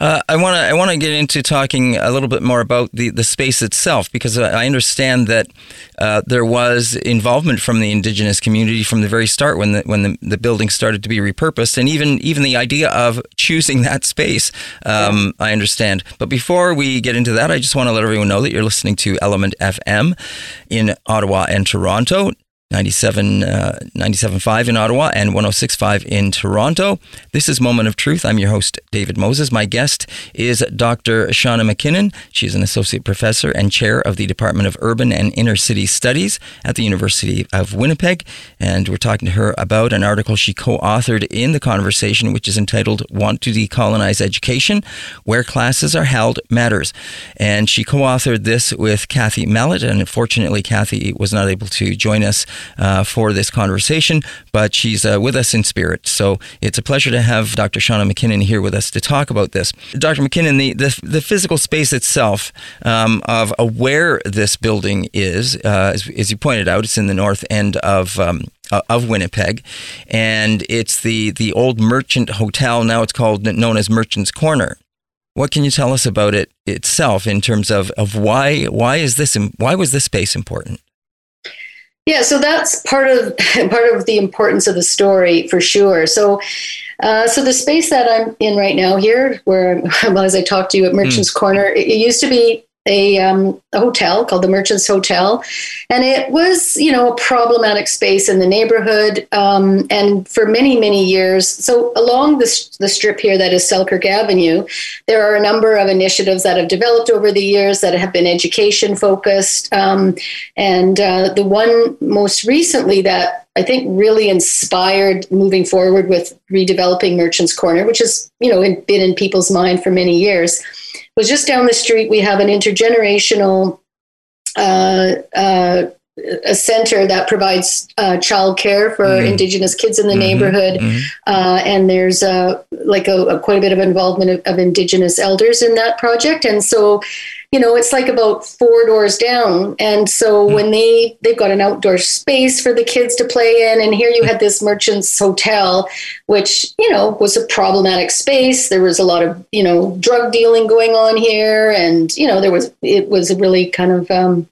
Uh, I want to I want to get into talking a little bit more about the, the space itself because I understand that uh, there was involvement from the Indigenous community from the very start when the when the, the building started to be repurposed and even even the idea of choosing that space. Um, yeah. I understand, but before we get into that, I just want to let everyone know that you're listening to Element FM in Ottawa and Toronto. 97, uh, 97.5 in Ottawa and 106.5 in Toronto. This is Moment of Truth. I'm your host, David Moses. My guest is Dr. Shauna MacKinnon. She's an associate professor and chair of the Department of Urban and Inner City Studies at the University of Winnipeg. And we're talking to her about an article she co authored in the conversation, which is entitled Want to Decolonize Education Where Classes Are Held Matters. And she co authored this with Kathy Mallett. And unfortunately, Kathy was not able to join us uh, for this conversation, but she's uh, with us in spirit. So it's a pleasure to have Dr. Shauna MacKinnon here with us to talk about this. Dr. MacKinnon, the, the, the physical space itself um, of where this building is, uh, as, as, you pointed out, it's in the north end of um, uh, of Winnipeg, and it's the the old Merchant Hotel. Now it's called known as Merchant's Corner. What can you tell us about it itself in terms of, of why why is this why was this space important? Yeah, so that's part of part of the importance of the story for sure. So, uh, so the space that I'm in right now here, where well, as I talked to you at Merchants mm. Corner, it, it used to be a, um, a hotel called the Merchants Hotel, and it was you know a problematic space in the neighborhood, um, and for many many years. So along the the strip here that is Selkirk Avenue, there are a number of initiatives that have developed over the years that have been education focused, um, and uh, the one most recently that I think really inspired moving forward with redeveloping Merchants Corner, which has you know been in people's mind for many years was just down the street. We have an intergenerational uh, uh, a center that provides uh, child care for mm Indigenous kids in the mm-hmm. neighborhood, mm-hmm. Uh, and there's a, like a, a, quite a bit of involvement of, of Indigenous elders in that project, and so you know it's like about four doors down. And so mm when they they've got an outdoor space for the kids to play in. And here you had this merchant's hotel which you know was a problematic space. There was a lot of you know drug dealing going on here. And you know there was it was a really kind of um,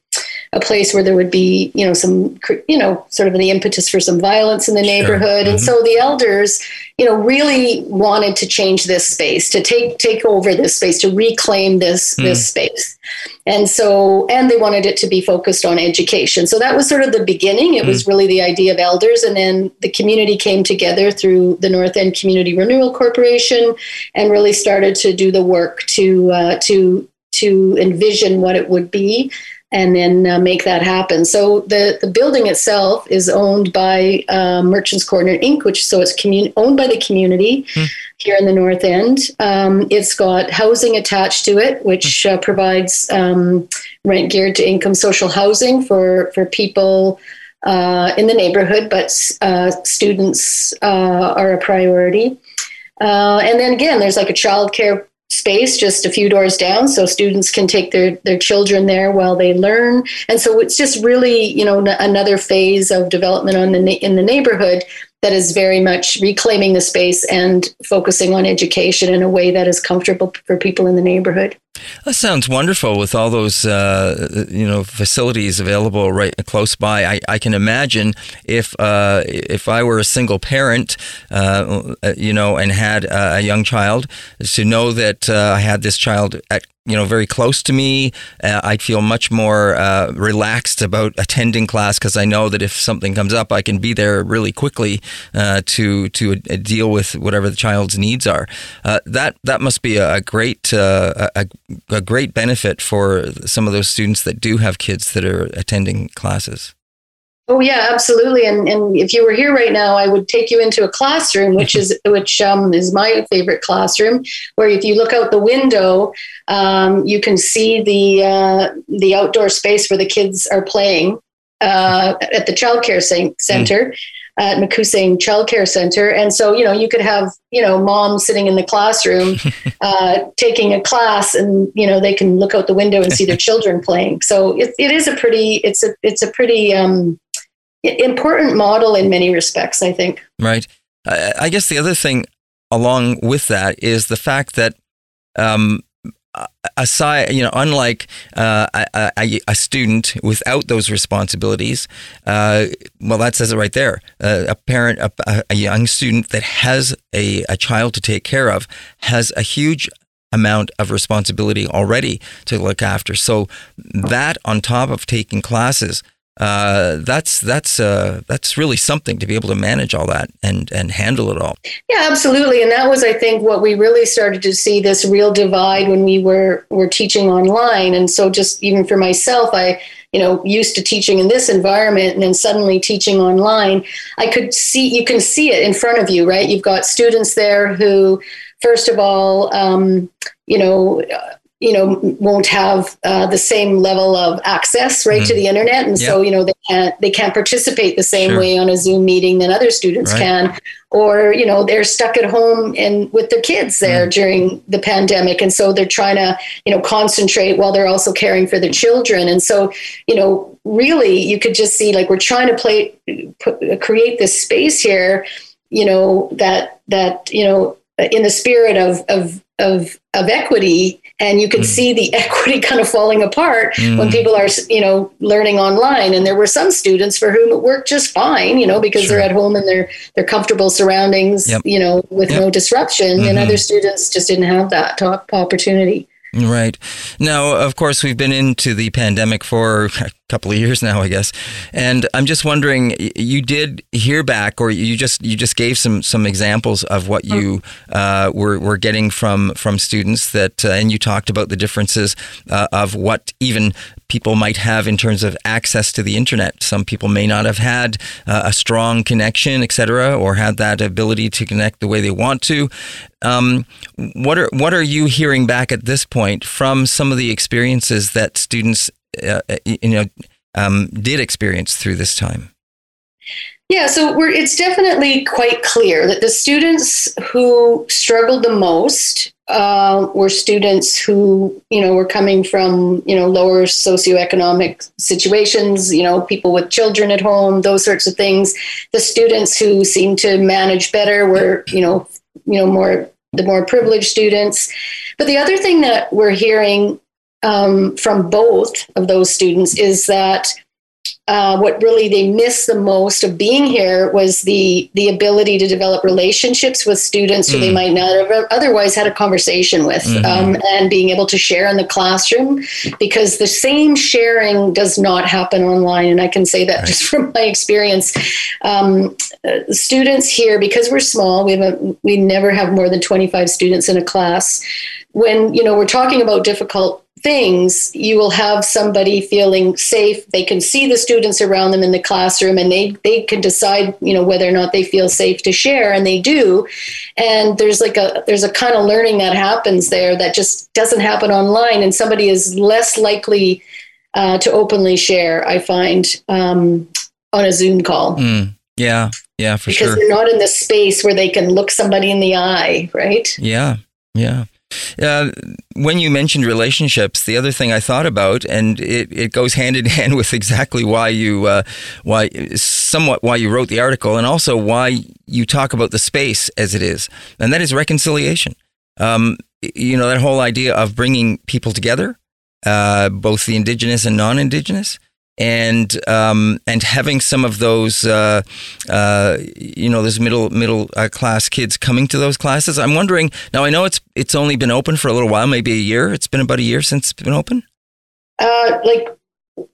a place where there would be, you know, some, you know, sort of the impetus for some violence in the neighborhood. Sure. Mm-hmm. And so the elders, you know, really wanted to change this space, to take take over this space, to reclaim this mm. this space. And so, and they wanted it to be focused on education. So that was sort of the beginning. It mm. was really the idea of elders. And then the community came together through the North End Community Renewal Corporation and really started to do the work to uh, to to envision what it would be and then uh, make that happen. So the, the building itself is owned by uh, Merchants Corner Inc., which so it's commun- owned by the community mm. here in the North End. Um, it's got housing attached to it, which uh, provides um, rent geared to income social housing for for people. Uh, in the neighborhood, but uh, students uh, are a priority. and then again, there's like a child care space just a few doors down so students can take their their children there while they learn. And so it's just really you know n- another phase of development on the in the neighborhood that is very much reclaiming the space and focusing on education in a way that is comfortable for people in the neighborhood That sounds wonderful with all those uh, you know facilities available right close by. I, I can imagine if uh, if I were a single parent, uh, you know, and had a young child, to know that uh, I had this child at you know very close to me. Uh, I'd feel much more uh, relaxed about attending class because I know that if something comes up, I can be there really quickly uh, to to uh, deal with whatever the child's needs are. Uh, that that must be a, great a, a great benefit for some of those students that do have kids that are attending classes. Oh yeah, absolutely. And and if you were here right now, I would take you into a classroom, which is which um, is my favorite classroom, where if you look out the window, um, you can see the uh, the outdoor space where the kids are playing uh, at the childcare center. Mm. At Makoonsag Child Care Center, and so you know you could have you know mom sitting in the classroom uh, taking a class, and you know they can look out the window and see their children playing. So it, it is a pretty it's a it's a pretty um, important model in many respects, I think. Right. I guess the other thing along with that is the fact that, um, aside, you know, unlike uh, a, a, a, student without those responsibilities, uh, well, that says it right there. Uh, a parent, a, a, young student that has a, a child to take care of has a huge amount of responsibility already to look after. So that on top of taking classes uh, that's that's uh, that's really something to be able to manage all that and and handle it all. Yeah, absolutely. And that was, I think, what we really started to see this real divide when we were were teaching online. And so, just even for myself, I you know used to teaching in this environment and then suddenly teaching online i could see you can see it in front of you right you've got students there who first of all um, you know you know won't have uh, the same level of access right mm. to the internet and so you know they can't they can't participate the same sure. way on a zoom meeting than other students right. can or you know they're stuck at home and with their kids there mm. during the pandemic and so they're trying to you know concentrate while they're also caring for their children and so you know really you could just see like we're trying to play put, create this space here you know that that you know in the spirit of of of of equity and you could mm. see the equity kind of falling apart mm. when people are you know learning online and there were some students for whom it worked just fine you know because sure. they're at home in their their comfortable surroundings yep. you know with yep. no disruption mm-hmm. and other students just didn't have that top opportunity Right. Now, of course, we've been into the pandemic for a couple of years now, I guess. And I'm just wondering, you did hear back, or you just you just gave some some examples of what you uh, were were getting from from students that, uh, and you talked about the differences uh, of what even people might have in terms of access to the internet. Some people may not have had uh, a strong connection, etc., or had that ability to connect the way they want to. Um, what are what are you hearing back at this point from some of the experiences that students, uh, uh you know, um, did experience through this time? Yeah, so it's definitely quite clear that the students who struggled the most uh, were students who, you know, were coming from, you know, lower socioeconomic situations, you know, people with children at home, those sorts of things. The students who seemed to manage better were, you know, you know, more the more privileged students. But the other thing that we're hearing um, from both of those students is that uh, what really they missed the most of being here was the the ability to develop relationships with students mm. who they mm. might not have otherwise had a conversation with, mm-hmm. um, and being able to share in the classroom because the same sharing does not happen online. And I can say that right. just from my experience. Um, uh, students here, because we're small, we have a, we never have more than twenty five students in a class. When you know we're talking about difficult things, you will have somebody feeling safe. They can see the students around them in the classroom and they, they can decide, you know, whether or not they feel safe to share and they do. And there's like a there's a kind of learning that happens there that just doesn't happen online and somebody is less likely uh, to openly share, I find, um, on a Zoom call. Mm, yeah, yeah, for because sure. Because they're not in the space where they can look somebody in the eye, right? Yeah, yeah. Uh, when you mentioned relationships, the other thing I thought about, and it, it goes hand in hand with exactly why you uh, why somewhat why you wrote the article, and also why you talk about the space as it is, and that is reconciliation. Um, you know, that whole idea of bringing people together, uh, both the indigenous and non-indigenous, and um, and having some of those, uh, uh, you know, those middle middle uh, class kids coming to those classes. I'm wondering now. I know it's it's only been open for a little while, maybe a year. It's been about a year since it's been open. Uh, like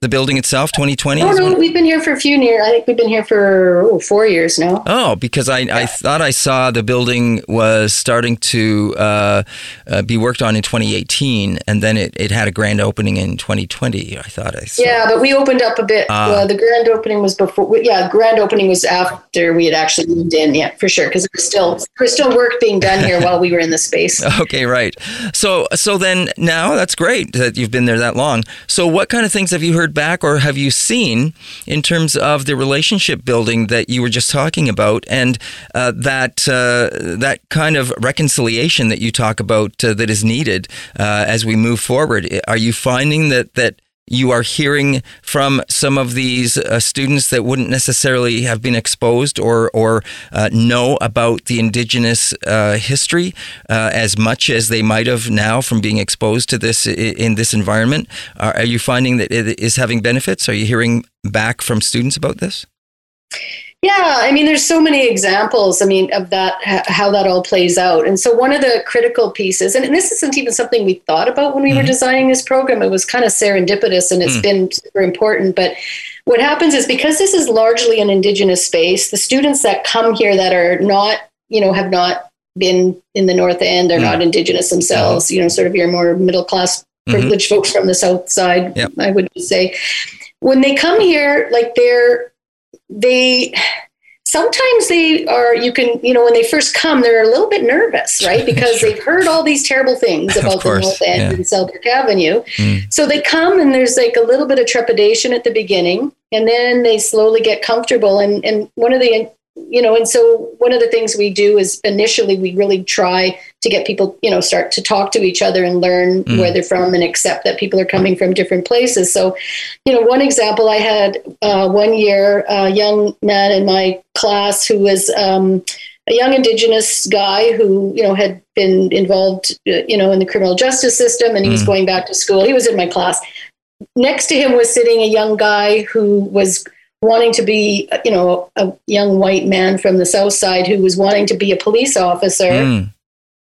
the building itself, 2020? No, no, we've been here for a few years. I think we've been here for oh, four years now. Oh, because I, yeah. I thought I saw the building was starting to uh, uh, be worked on in 2018, and then it, it had a grand opening in 2020. I thought I saw. Yeah, but we opened up a bit. Uh, the grand opening was before. Yeah, grand opening was after we had actually moved in. Yeah, for sure, because there was still there was still work being done here while we were in the space. Okay, right. So so then now that's great that you've been there that long. So what kind of things have you heard back or have you seen in terms of the relationship building that you were just talking about and uh, that uh, that kind of reconciliation that you talk about uh, that is needed uh, as we move forward? Are you finding that that you are hearing from some of these uh, students that wouldn't necessarily have been exposed or or uh, know about the indigenous uh, history uh, as much as they might have now from being exposed to this in this environment. Are, are you finding that it is having benefits? Are you hearing back from students about this? Yeah, I mean, there's so many examples. I mean, of that, how that all plays out. And so, one of the critical pieces, and this isn't even something we thought about when we mm-hmm. were designing this program. It was kind of serendipitous, and it's mm. been super important. But what happens is because this is largely an indigenous space, the students that come here that are not, you know, have not been in the North End, they're mm. not indigenous themselves. Mm-hmm. You know, sort of your more middle class mm-hmm. privileged mm-hmm. folks from the South Side. Yep. I would say, when they come here, like they're they sometimes they are you can you know when they first come they're a little bit nervous right because they've heard all these terrible things about the north end yeah. and selkirk avenue mm. so they come and there's like a little bit of trepidation at the beginning and then they slowly get comfortable and and one of the you know and so one of the things we do is initially we really try to get people you know start to talk to each other and learn mm. where they're from and accept that people are coming from different places so you know one example i had uh, one year a young man in my class who was um, a young indigenous guy who you know had been involved uh, you know in the criminal justice system and he mm. was going back to school he was in my class next to him was sitting a young guy who was wanting to be, you know, a young white man from the South Side who was wanting to be a police officer, mm.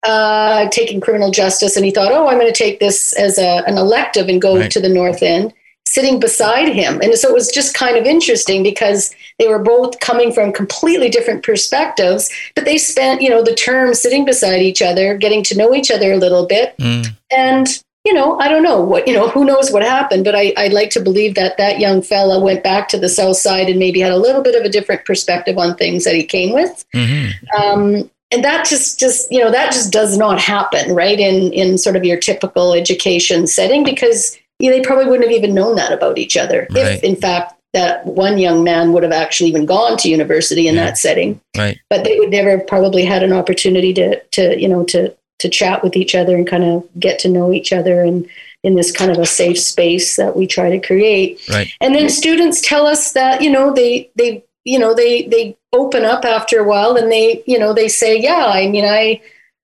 Uh, taking criminal justice, and he thought, oh, I'm going to take this as a, an elective and go right. to the North End. Sitting beside him. And so it was just kind of interesting because they were both coming from completely different perspectives, but they spent, you know, the term sitting beside each other, getting to know each other a little bit. Mm. And you know, I don't know what, you know, who knows what happened, but I, I'd like to believe that that young fella went back to the South Side and maybe had a little bit of a different perspective on things that he came with. Mm-hmm. Um, and that just, just, you know, that just does not happen, right? In, in sort of your typical education setting, because you know, they probably wouldn't have even known that about each other. Right. If in fact that one young man would have actually even gone to university in yeah. that setting. Right. But they would never have probably had an opportunity to, to, you know, to, to chat with each other and kind of get to know each other and in this kind of a safe space that we try to create. Right. And then students tell us that, you know, they they you know, they they open up after a while and they, you know, they say, yeah, I mean, I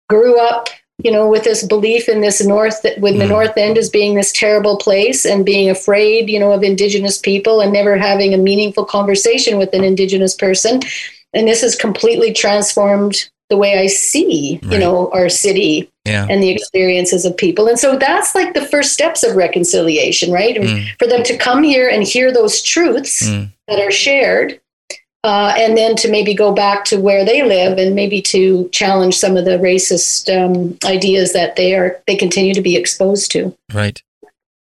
grew up, you know, with this belief in this north that with mm. the north end as being this terrible place and being afraid, you know, of indigenous people and never having a meaningful conversation with an indigenous person. And this has completely transformed the way I see, right. you know, our city yeah. and the experiences of people. And so that's like the first steps of reconciliation, right? Mm. For them to come here and hear those truths mm. that are shared. Uh, and then to maybe go back to where they live and maybe to challenge some of the racist um, ideas that they are they continue to be exposed to. Right.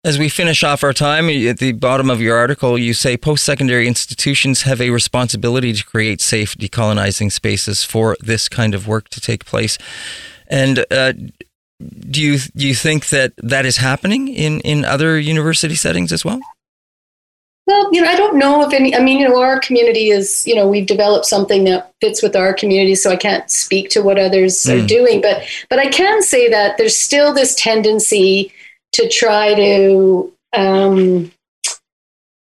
As we finish off our time, at the bottom of your article, you say post secondary institutions have a responsibility to create safe decolonizing spaces for this kind of work to take place. And uh, do you do you think that that is happening in, in other university settings as well? Well, you know, I don't know if any. I mean, you know, our community is, you know, we've developed something that fits with our community, so I can't speak to what others mm. are doing. But but I can say that there's still this tendency to try to um,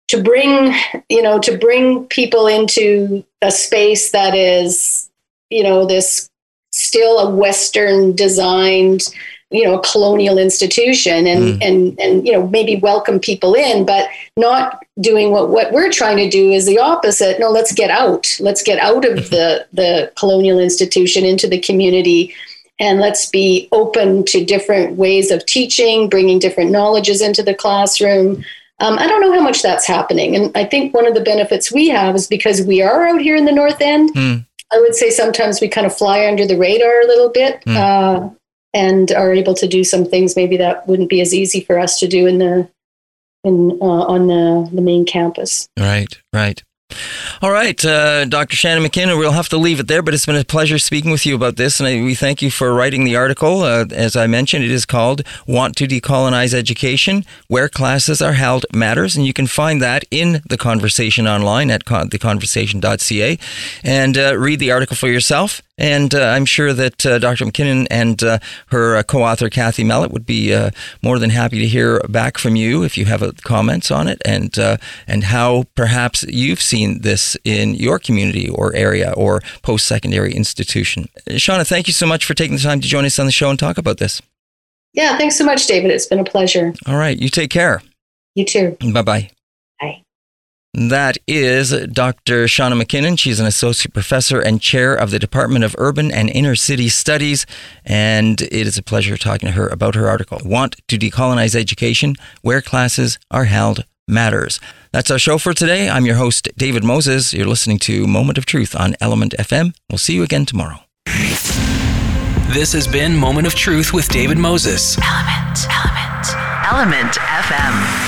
to bring you know to bring people into a space that is you know this still a western designed you know a colonial institution and mm. and and you know maybe welcome people in but not doing what what we're trying to do is the opposite no let's get out let's get out of mm-hmm. the the colonial institution into the community and let's be open to different ways of teaching bringing different knowledges into the classroom um, i don't know how much that's happening and i think one of the benefits we have is because we are out here in the north end mm. i would say sometimes we kind of fly under the radar a little bit mm. uh, and are able to do some things maybe that wouldn't be as easy for us to do in the in uh, on the the main campus. Right, right. All right, uh, Dr. Shannon MacKinnon, we'll have to leave it there, but it's been a pleasure speaking with you about this, and I, we thank you for writing the article. Uh, as I mentioned, it is called Want to Decolonize Education Where Classes Are Held Matters, and you can find that in the conversation online at con- theconversation.ca and uh, read the article for yourself. And uh, I'm sure that uh, Dr. MacKinnon and uh, her uh, co author, Kathy Mallett, would be uh, more than happy to hear back from you if you have uh, comments on it and, and how perhaps you've seen this in your community or area or post secondary institution. Shauna, thank you so much for taking the time to join us on the show and talk about this. Yeah, thanks so much, David. It's been a pleasure. All right. You take care. You too. Bye bye. Bye. That is Dr. Shauna MacKinnon. She's an associate professor and chair of the Department of Urban and Inner City Studies. And it is a pleasure talking to her about her article, Want to Decolonize Education Where Classes Are Held Matters. That's our show for today. I'm your host, David Moses. You're listening to Moment of Truth on Element FM. We'll see you again tomorrow. This has been Moment of Truth with David Moses. Element, Element, Element FM.